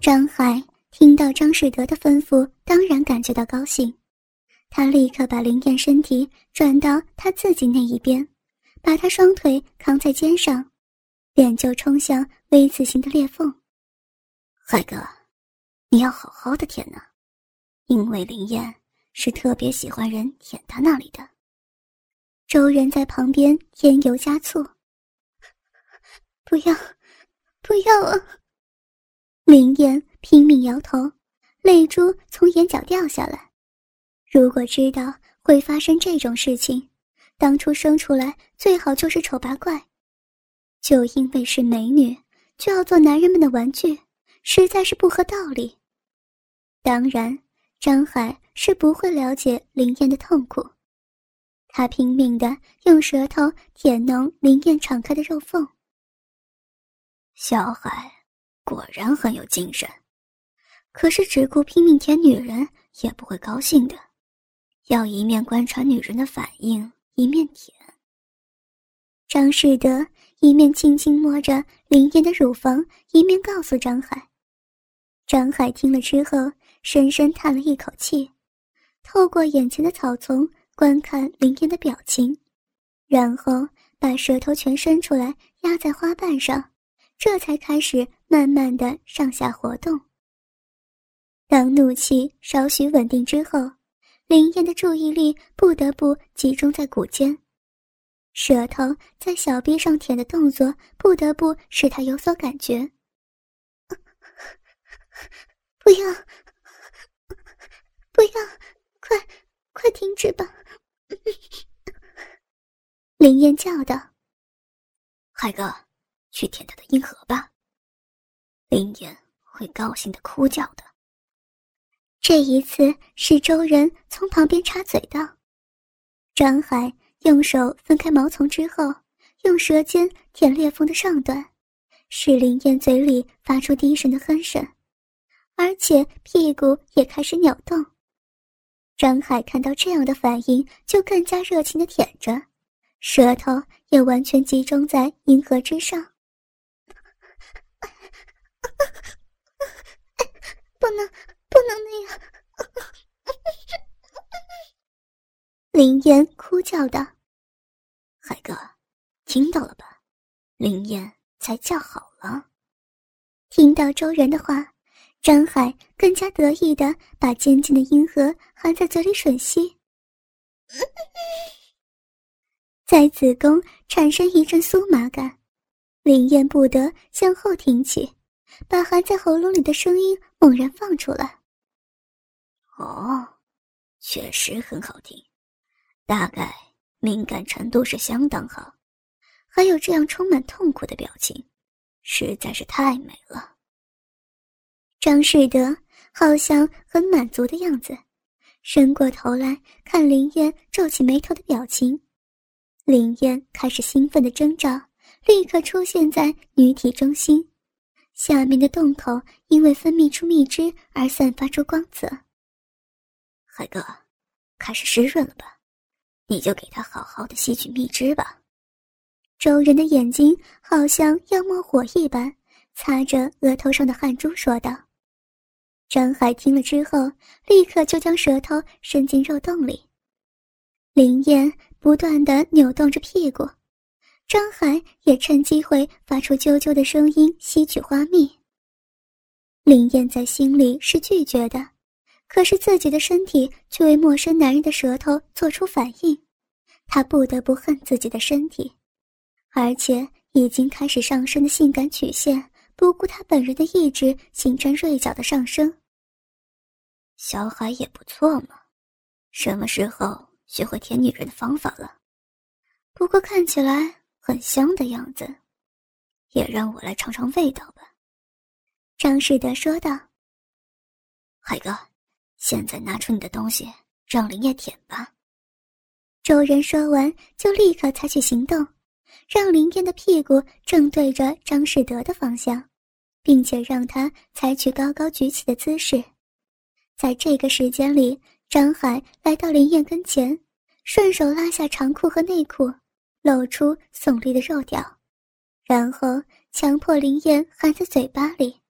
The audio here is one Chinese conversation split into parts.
张海听到张世德的吩咐，当然感觉到高兴。他立刻把林燕身体转到他自己那一边，把他双腿扛在肩上，脸就冲向 V 字形的裂缝。海哥，你要好好的舔呢，因为林燕是特别喜欢人舔他那里的。周人在旁边添油加醋：“ 不要，不要啊！”林燕拼命摇头，泪珠从眼角掉下来。如果知道会发生这种事情，当初生出来最好就是丑八怪。就因为是美女，就要做男人们的玩具，实在是不合道理。当然，张海是不会了解林燕的痛苦。他拼命的用舌头舔弄林燕敞开的肉缝。小海果然很有精神，可是只顾拼命舔女人也不会高兴的，要一面观察女人的反应，一面舔。张世德一面轻轻摸着林燕的乳房，一面告诉张海。张海听了之后，深深叹了一口气，透过眼前的草丛。观看林燕的表情，然后把舌头全伸出来压在花瓣上，这才开始慢慢的上下活动。当怒气稍许稳定之后，林燕的注意力不得不集中在骨间，舌头在小臂上舔的动作不得不使他有所感觉。不要，不要，快，快停止吧！林燕叫道：“海哥，去舔他的阴核吧。”林燕会高兴的哭叫的。这一次是周人从旁边插嘴道：“张海用手分开毛丛之后，用舌尖舔裂缝的上端，使林燕嘴里发出低声的哼声，而且屁股也开始扭动。”张海看到这样的反应，就更加热情的舔着，舌头也完全集中在银河之上。不能，不能那样！林燕哭叫道：“海哥，听到了吧？林燕才叫好了。”听到周然的话。张海更加得意的把尖尖的阴核含在嘴里吮吸，在子宫产生一阵酥麻感，林燕不得向后挺起，把含在喉咙里的声音猛然放出来。哦，确实很好听，大概敏感程度是相当好，还有这样充满痛苦的表情，实在是太美了。张世德好像很满足的样子，伸过头来看林燕皱起眉头的表情。林燕开始兴奋的挣扎，立刻出现在女体中心，下面的洞口因为分泌出蜜汁而散发出光泽。海哥，开始湿润了吧？你就给他好好的吸取蜜汁吧。周人的眼睛好像要冒火一般，擦着额头上的汗珠说道。张海听了之后，立刻就将舌头伸进肉洞里。林燕不断的扭动着屁股，张海也趁机会发出啾啾的声音，吸取花蜜。林燕在心里是拒绝的，可是自己的身体却为陌生男人的舌头做出反应，她不得不恨自己的身体，而且已经开始上升的性感曲线，不顾她本人的意志，形成锐角的上升。小海也不错嘛，什么时候学会舔女人的方法了？不过看起来很香的样子，也让我来尝尝味道吧。”张世德说道。“海哥，现在拿出你的东西，让林叶舔吧。”周人说完，就立刻采取行动，让林燕的屁股正对着张世德的方向，并且让他采取高高举起的姿势。在这个时间里，张海来到林燕跟前，顺手拉下长裤和内裤，露出耸立的肉屌，然后强迫林燕含在嘴巴里，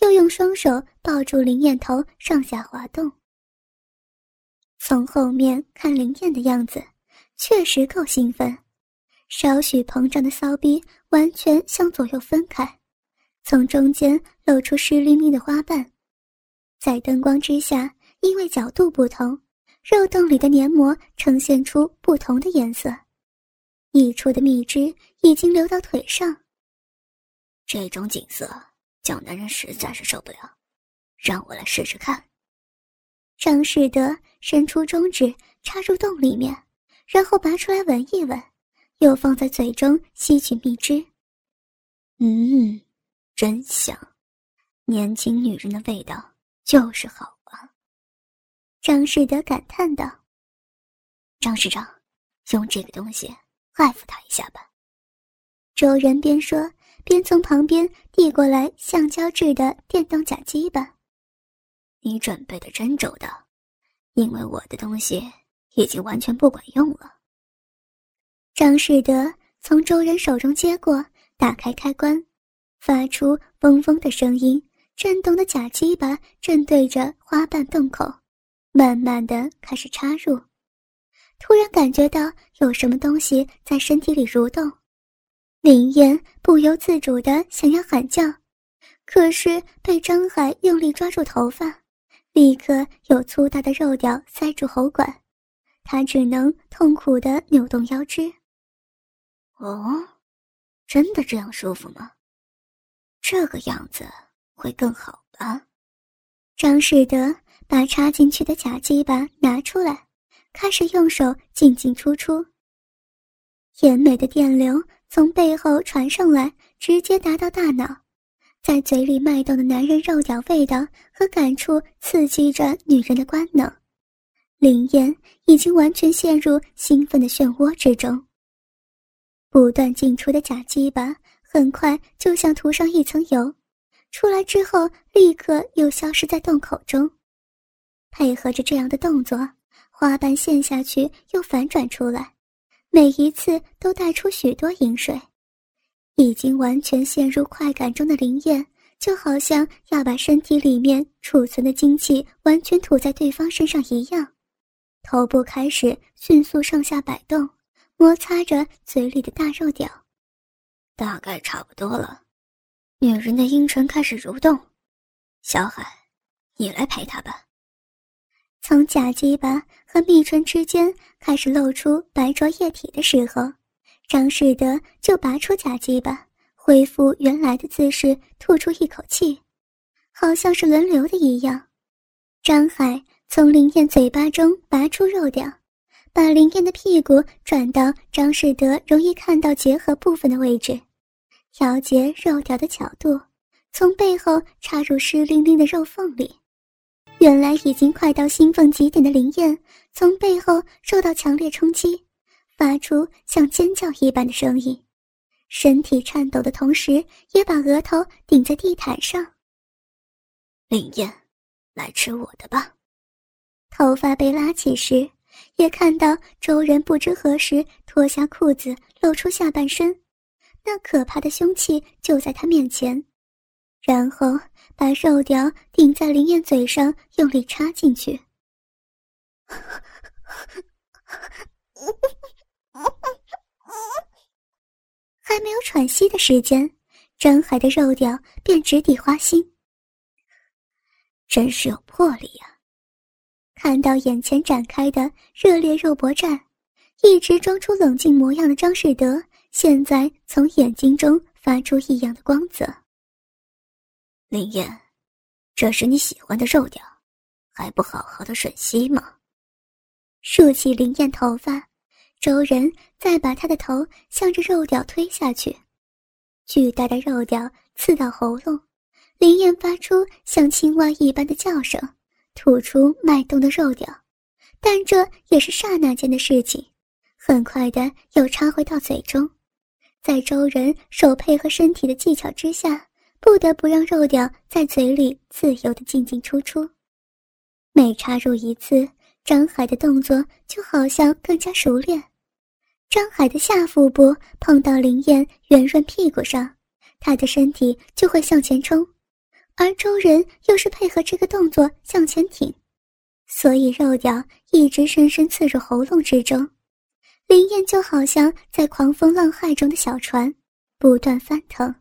又用双手抱住林燕头上下滑动。从后面看林燕的样子，确实够兴奋，少许膨胀的骚逼完全向左右分开，从中间露出湿淋淋的花瓣，在灯光之下，因为角度不同，肉洞里的黏膜呈现出不同的颜色，溢出的蜜汁已经流到腿上。这种景色，蒋男人实在是受不了，让我来试试看。张世德伸出中指插入洞里面，然后拔出来闻一闻，又放在嘴中吸取蜜汁。嗯，真香，年轻女人的味道就是好啊。张世德感叹道：“张市长，用这个东西爱抚他一下吧。”周人边说边从旁边递过来橡胶制的电动假鸡巴。你准备的真周到，因为我的东西已经完全不管用了。张世德从周人手中接过，打开开关，发出嗡嗡的声音，震动的假鸡巴正对着花瓣洞口，慢慢的开始插入。突然感觉到有什么东西在身体里蠕动，林燕不由自主的想要喊叫，可是被张海用力抓住头发。立刻有粗大的肉条塞住喉管，他只能痛苦的扭动腰肢。哦，真的这样舒服吗？这个样子会更好吧？张世德把插进去的假鸡巴拿出来，开始用手进进出出。甜美的电流从背后传上来，直接达到大脑。在嘴里脉动的男人肉屌味道和感触刺激着女人的官能，林燕已经完全陷入兴奋的漩涡之中。不断进出的假鸡巴很快就像涂上一层油，出来之后立刻又消失在洞口中。配合着这样的动作，花瓣陷下去又反转出来，每一次都带出许多饮水。已经完全陷入快感中的林燕，就好像要把身体里面储存的精气完全吐在对方身上一样，头部开始迅速上下摆动，摩擦着嘴里的大肉屌。大概差不多了，女人的阴唇开始蠕动。小海，你来陪她吧。从假鸡巴和蜜唇之间开始露出白浊液体的时候。张世德就拔出假鸡巴，恢复原来的姿势，吐出一口气，好像是轮流的一样。张海从林燕嘴巴中拔出肉屌，把林燕的屁股转到张世德容易看到结合部分的位置，调节肉屌的角度，从背后插入湿淋淋的肉缝里。原来已经快到兴奋极点的林燕，从背后受到强烈冲击。发出像尖叫一般的声音，身体颤抖的同时，也把额头顶在地毯上。林燕，来吃我的吧。头发被拉起时，也看到周人不知何时脱下裤子，露出下半身，那可怕的凶器就在他面前，然后把肉条顶在林燕嘴上，用力插进去。还没有喘息的时间，张海的肉屌便直抵花心。真是有魄力呀！看到眼前展开的热烈肉搏战，一直装出冷静模样的张世德，现在从眼睛中发出异样的光泽。林燕，这是你喜欢的肉屌，还不好好的吮吸吗？竖起林燕头发。周人再把他的头向着肉屌推下去，巨大的肉屌刺到喉咙，林燕发出像青蛙一般的叫声，吐出脉动的肉屌，但这也是刹那间的事情，很快的又插回到嘴中，在周人手配合身体的技巧之下，不得不让肉屌在嘴里自由的进进出出，每插入一次。张海的动作就好像更加熟练，张海的下腹部碰到林燕圆润屁股上，他的身体就会向前冲，而周人又是配合这个动作向前挺，所以肉屌一直深深刺入喉咙之中。林燕就好像在狂风浪骇中的小船，不断翻腾，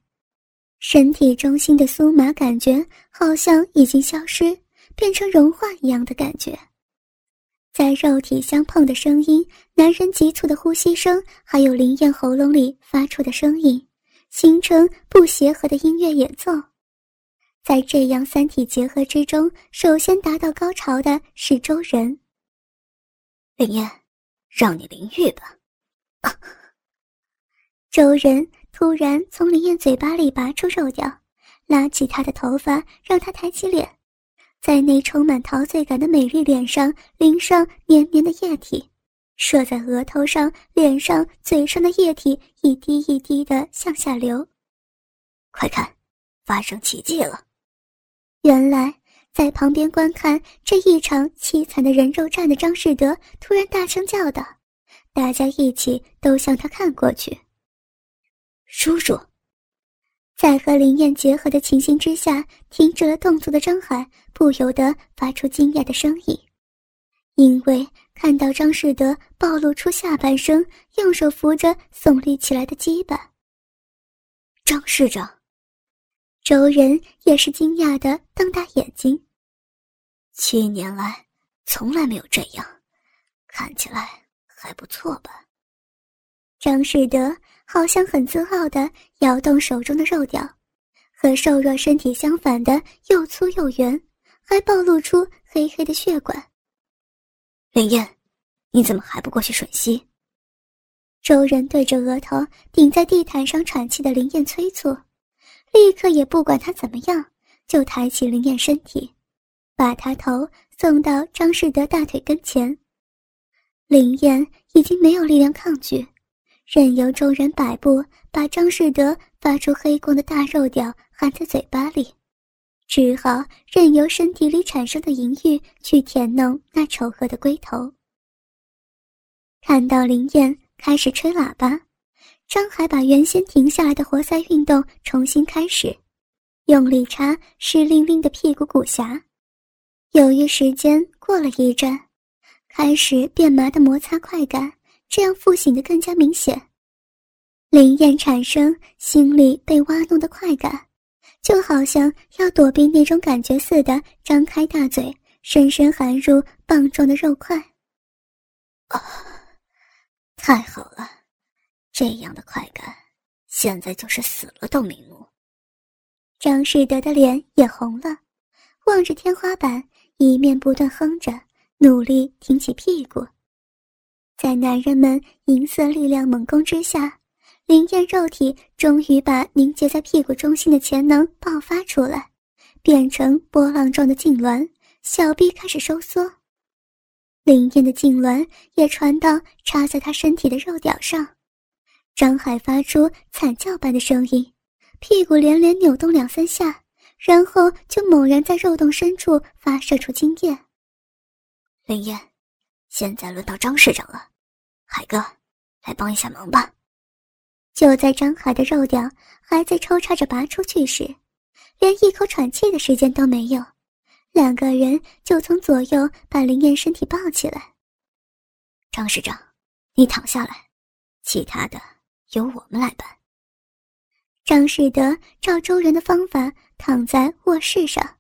身体中心的酥麻感觉好像已经消失，变成融化一样的感觉。在肉体相碰的声音，男人急促的呼吸声，还有林燕喉咙里发出的声音，形成不协和的音乐演奏。在这样三体结合之中，首先达到高潮的是周人。林燕。让你淋浴吧。周人突然从林燕嘴巴里拔出肉条，拉起她的头发，让她抬起脸，在那充满陶醉感的美丽脸上淋上黏黏的液体，射在额头上、脸上、嘴上的液体一滴一滴的向下流。快看，发生奇迹了！原来。在旁边观看这一场凄惨的人肉战的张士德突然大声叫道：“大家一起都向他看过去。”叔叔，在和林燕结合的情形之下，停止了动作的张海不由得发出惊讶的声音，因为看到张士德暴露出下半身，用手扶着耸立起来的鸡巴。张市长，周人也是惊讶的瞪大眼睛。七年来从来没有这样，看起来还不错吧？张士德好像很自傲地摇动手中的肉屌，和瘦弱身体相反的又粗又圆，还暴露出黑黑的血管。林燕，你怎么还不过去吮吸？周人对着额头顶在地毯上喘气的林燕催促，立刻也不管他怎么样，就抬起林燕身体。把她头送到张士德大腿跟前，林燕已经没有力量抗拒，任由众人摆布，把张士德发出黑光的大肉屌含在嘴巴里，只好任由身体里产生的淫欲去舔弄那丑恶的龟头。看到林燕开始吹喇叭，张海把原先停下来的活塞运动重新开始，用力插湿淋淋的屁股骨匣。由于时间过了一阵，开始变麻的摩擦快感，这样复醒的更加明显。林燕产生心里被挖弄的快感，就好像要躲避那种感觉似的，张开大嘴，深深含入棒状的肉块。啊，太好了，这样的快感，现在就是死了都瞑目。张士德的脸也红了，望着天花板。一面不断哼着，努力挺起屁股，在男人们银色力量猛攻之下，林燕肉体终于把凝结在屁股中心的潜能爆发出来，变成波浪状的痉挛，小臂开始收缩。林燕的痉挛也传到插在他身体的肉屌上，张海发出惨叫般的声音，屁股连连扭动两三下。然后就猛然在肉洞深处发射出精液。林燕，现在轮到张市长了，海哥，来帮一下忙吧。就在张海的肉屌还在抽插着拔出去时，连一口喘气的时间都没有，两个人就从左右把林燕身体抱起来。张市长，你躺下来，其他的由我们来办。张士德照周人的方法躺在卧室上，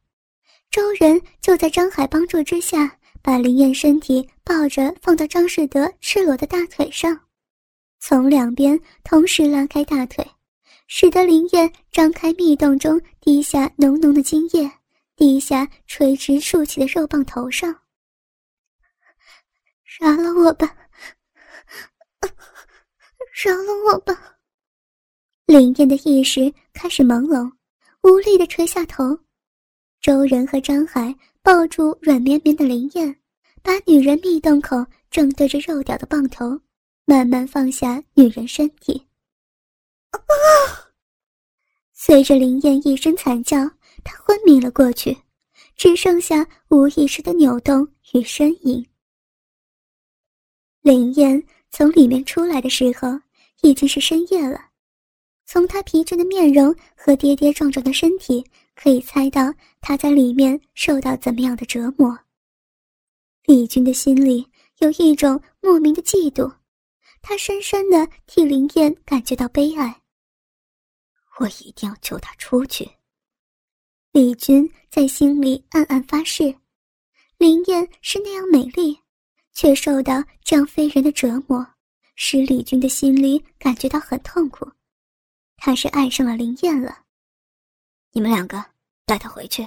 周人就在张海帮助之下，把林燕身体抱着放到张世德赤裸的大腿上，从两边同时拉开大腿，使得林燕张开密洞中滴下浓浓的精液，滴下垂直竖起的肉棒头上。饶了我吧，饶了我吧。林燕的意识开始朦胧，无力的垂下头。周仁和张海抱住软绵绵的林燕，把女人密洞口正对着肉屌的棒头，慢慢放下女人身体。啊！随着林燕一声惨叫，她昏迷了过去，只剩下无意识的扭动与呻吟。林燕从里面出来的时候，已经是深夜了。从她疲倦的面容和跌跌撞撞的身体，可以猜到她在里面受到怎么样的折磨。李军的心里有一种莫名的嫉妒，他深深的替林燕感觉到悲哀。我一定要救她出去。李军在心里暗暗发誓：林燕是那样美丽，却受到这样非人的折磨，使李军的心里感觉到很痛苦。他是爱上了林燕了。你们两个带他回去，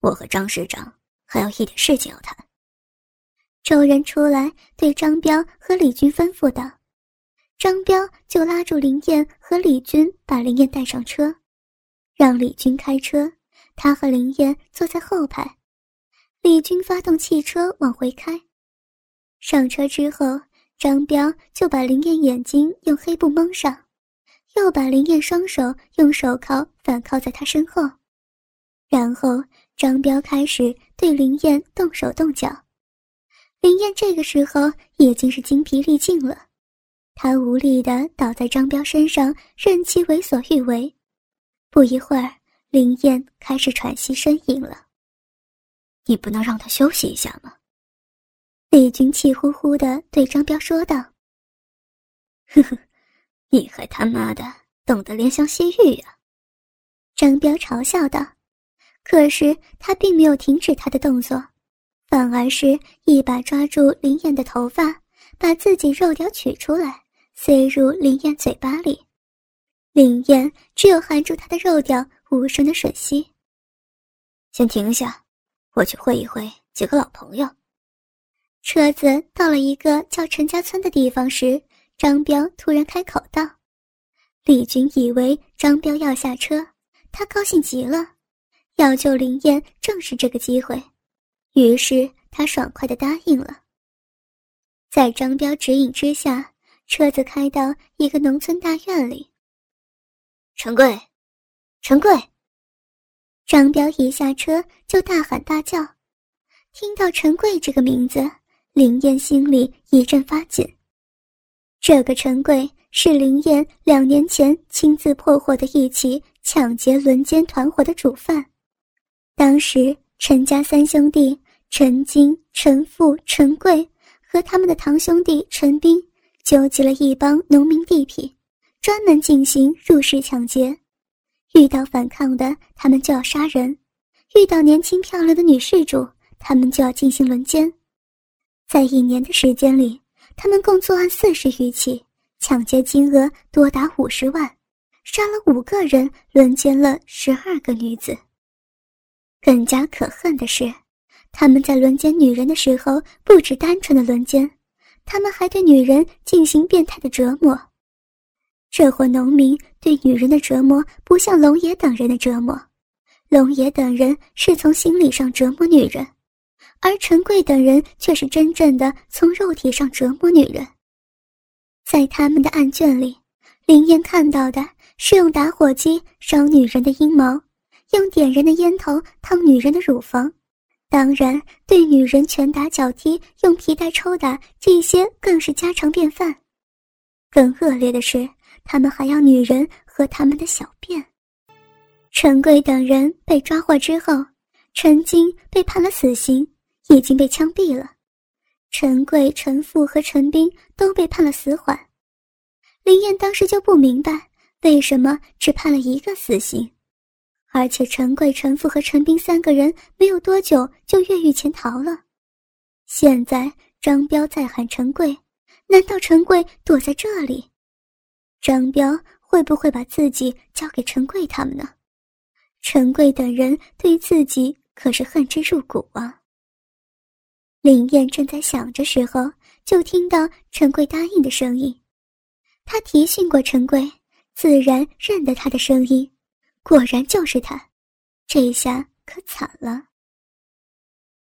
我和张市长还有一点事情要谈。周人出来对张彪和李军吩咐道：“张彪就拉住林燕和李军，把林燕带上车，让李军开车，他和林燕坐在后排，李军发动汽车往回开。上车之后，张彪就把林燕眼睛用黑布蒙上。”又把林燕双手用手铐反铐在他身后，然后张彪开始对林燕动手动脚。林燕这个时候已经是精疲力尽了，她无力地倒在张彪身上，任其为所欲为。不一会儿，林燕开始喘息呻吟了。你不能让他休息一下吗？李军气呼呼地对张彪说道：“呵呵。”你还他妈的懂得怜香惜玉呀？张彪嘲笑道。可是他并没有停止他的动作，反而是一把抓住林燕的头发，把自己肉条取出来，塞入林燕嘴巴里。林燕只有含住他的肉条，无声的吮吸。先停下，我去会一会几个老朋友。车子到了一个叫陈家村的地方时。张彪突然开口道：“李军以为张彪要下车，他高兴极了，要救林燕正是这个机会，于是他爽快的答应了。在张彪指引之下，车子开到一个农村大院里。陈贵，陈贵。张彪一下车就大喊大叫，听到陈贵这个名字，林燕心里一阵发紧。”这个陈贵是林燕两年前亲自破获的一起抢劫轮奸团伙的主犯。当时陈家三兄弟陈金、陈富、陈贵和他们的堂兄弟陈斌，纠集了一帮农民地痞，专门进行入室抢劫。遇到反抗的，他们就要杀人；遇到年轻漂亮的女事主，他们就要进行轮奸。在一年的时间里。他们共作案四十余起，抢劫金额多达五十万，杀了五个人，轮奸了十二个女子。更加可恨的是，他们在轮奸女人的时候，不止单纯的轮奸，他们还对女人进行变态的折磨。这伙农民对女人的折磨，不像龙爷等人的折磨，龙爷等人是从心理上折磨女人。而陈贵等人却是真正的从肉体上折磨女人。在他们的案卷里，林燕看到的是用打火机烧女人的阴毛，用点燃的烟头烫女人的乳房，当然对女人拳打脚踢、用皮带抽打，这些更是家常便饭。更恶劣的是，他们还要女人喝他们的小便。陈贵等人被抓获之后，陈金被判了死刑。已经被枪毙了，陈贵、陈富和陈斌都被判了死缓。林燕当时就不明白，为什么只判了一个死刑，而且陈贵、陈父和陈斌三个人没有多久就越狱潜逃了。现在张彪在喊陈贵，难道陈贵躲在这里？张彪会不会把自己交给陈贵他们呢？陈贵等人对自己可是恨之入骨啊！林燕正在想着时候，就听到陈贵答应的声音。他提醒过陈贵，自然认得他的声音，果然就是他。这一下可惨了。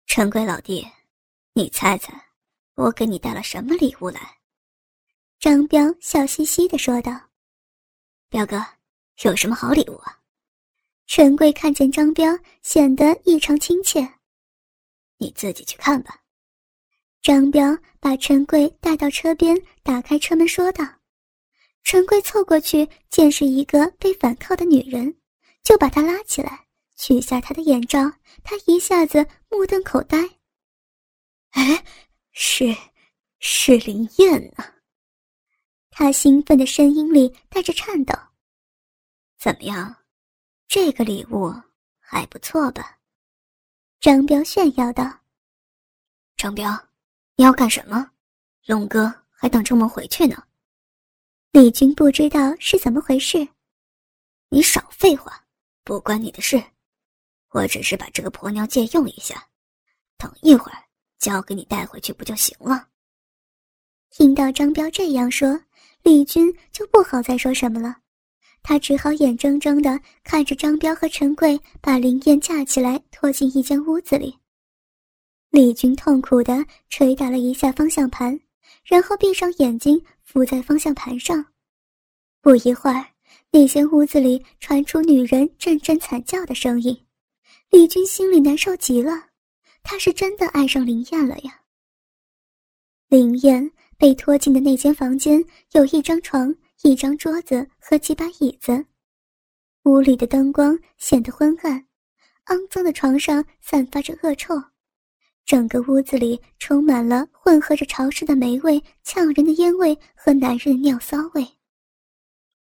陈贵老弟，你猜猜，我给你带了什么礼物来？张彪笑嘻嘻的说道：“彪哥，有什么好礼物啊？”陈贵看见张彪，显得异常亲切。你自己去看吧。张彪把陈贵带到车边，打开车门说道：“陈贵凑过去，见是一个被反铐的女人，就把他拉起来，取下他的眼罩，他一下子目瞪口呆。哎，是，是林燕啊！他兴奋的声音里带着颤抖。怎么样，这个礼物还不错吧？张彪炫耀道。张彪，你要干什么？龙哥还等着我们回去呢。李军不知道是怎么回事。你少废话，不关你的事。我只是把这个婆娘借用一下，等一会儿交给你带回去不就行了？听到张彪这样说，李军就不好再说什么了。他只好眼睁睁的看着张彪和陈贵把林燕架起来拖进一间屋子里。李军痛苦地捶打了一下方向盘，然后闭上眼睛，伏在方向盘上。不一会儿，那间屋子里传出女人阵阵惨叫的声音。李军心里难受极了，他是真的爱上林燕了呀。林燕被拖进的那间房间有一张床、一张桌子和几把椅子，屋里的灯光显得昏暗，肮脏的床上散发着恶臭。整个屋子里充满了混合着潮湿的霉味、呛人的烟味和男人的尿骚味。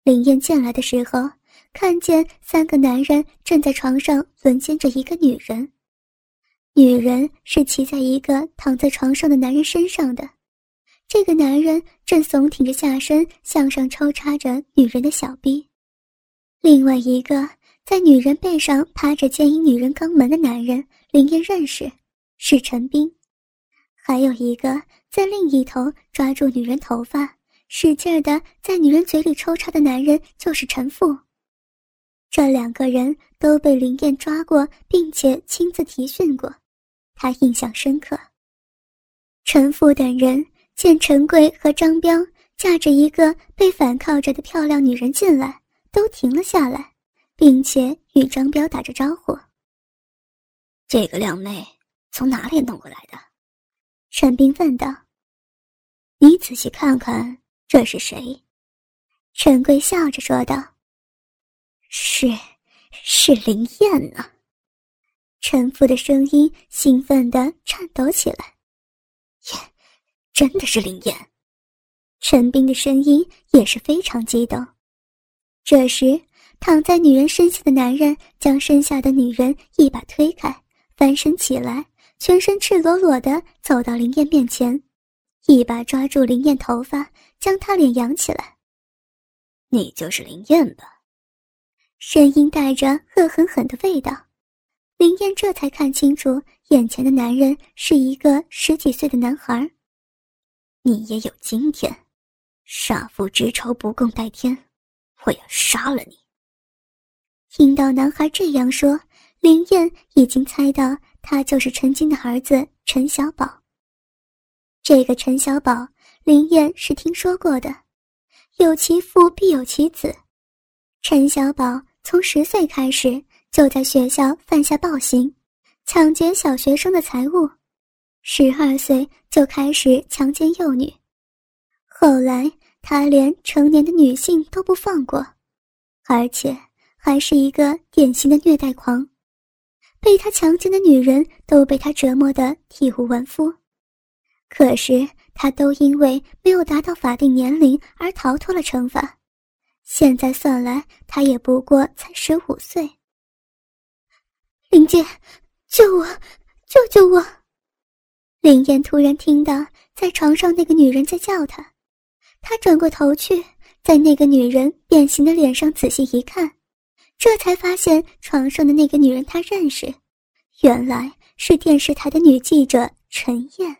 林燕进来的时候，看见三个男人正在床上轮奸着一个女人，女人是骑在一个躺在床上的男人身上的，这个男人正耸挺着下身向上抽插着女人的小臂，另外一个在女人背上趴着奸淫女人肛门的男人，林燕认识。是陈斌，还有一个在另一头抓住女人头发，使劲儿的在女人嘴里抽插的男人就是陈富。这两个人都被林燕抓过，并且亲自提讯过，他印象深刻。陈富等人见陈贵和张彪架着一个被反铐着的漂亮女人进来，都停了下来，并且与张彪打着招呼。这个靓妹。从哪里弄过来的？陈斌问道。你仔细看看，这是谁？陈贵笑着说道。是，是林燕呢。陈父的声音兴奋的颤抖起来。燕，真的是林燕。陈斌的声音也是非常激动。这时，躺在女人身下的男人将身下的女人一把推开，翻身起来。全身赤裸裸的走到林燕面前，一把抓住林燕头发，将她脸扬起来。你就是林燕吧？声音带着恶狠狠的味道。林燕这才看清楚，眼前的男人是一个十几岁的男孩。你也有今天，杀父之仇不共戴天，我要杀了你！听到男孩这样说，林燕已经猜到。他就是陈金的儿子陈小宝。这个陈小宝，林燕是听说过的，有其父必有其子。陈小宝从十岁开始就在学校犯下暴行，抢劫小学生的财物，十二岁就开始强奸幼女，后来他连成年的女性都不放过，而且还是一个典型的虐待狂。被他强奸的女人都被他折磨得体无完肤，可是他都因为没有达到法定年龄而逃脱了惩罚。现在算来，他也不过才十五岁。林姐，救我，救救我！林燕突然听到在床上那个女人在叫她，她转过头去，在那个女人变形的脸上仔细一看。这才发现床上的那个女人，她认识，原来是电视台的女记者陈燕。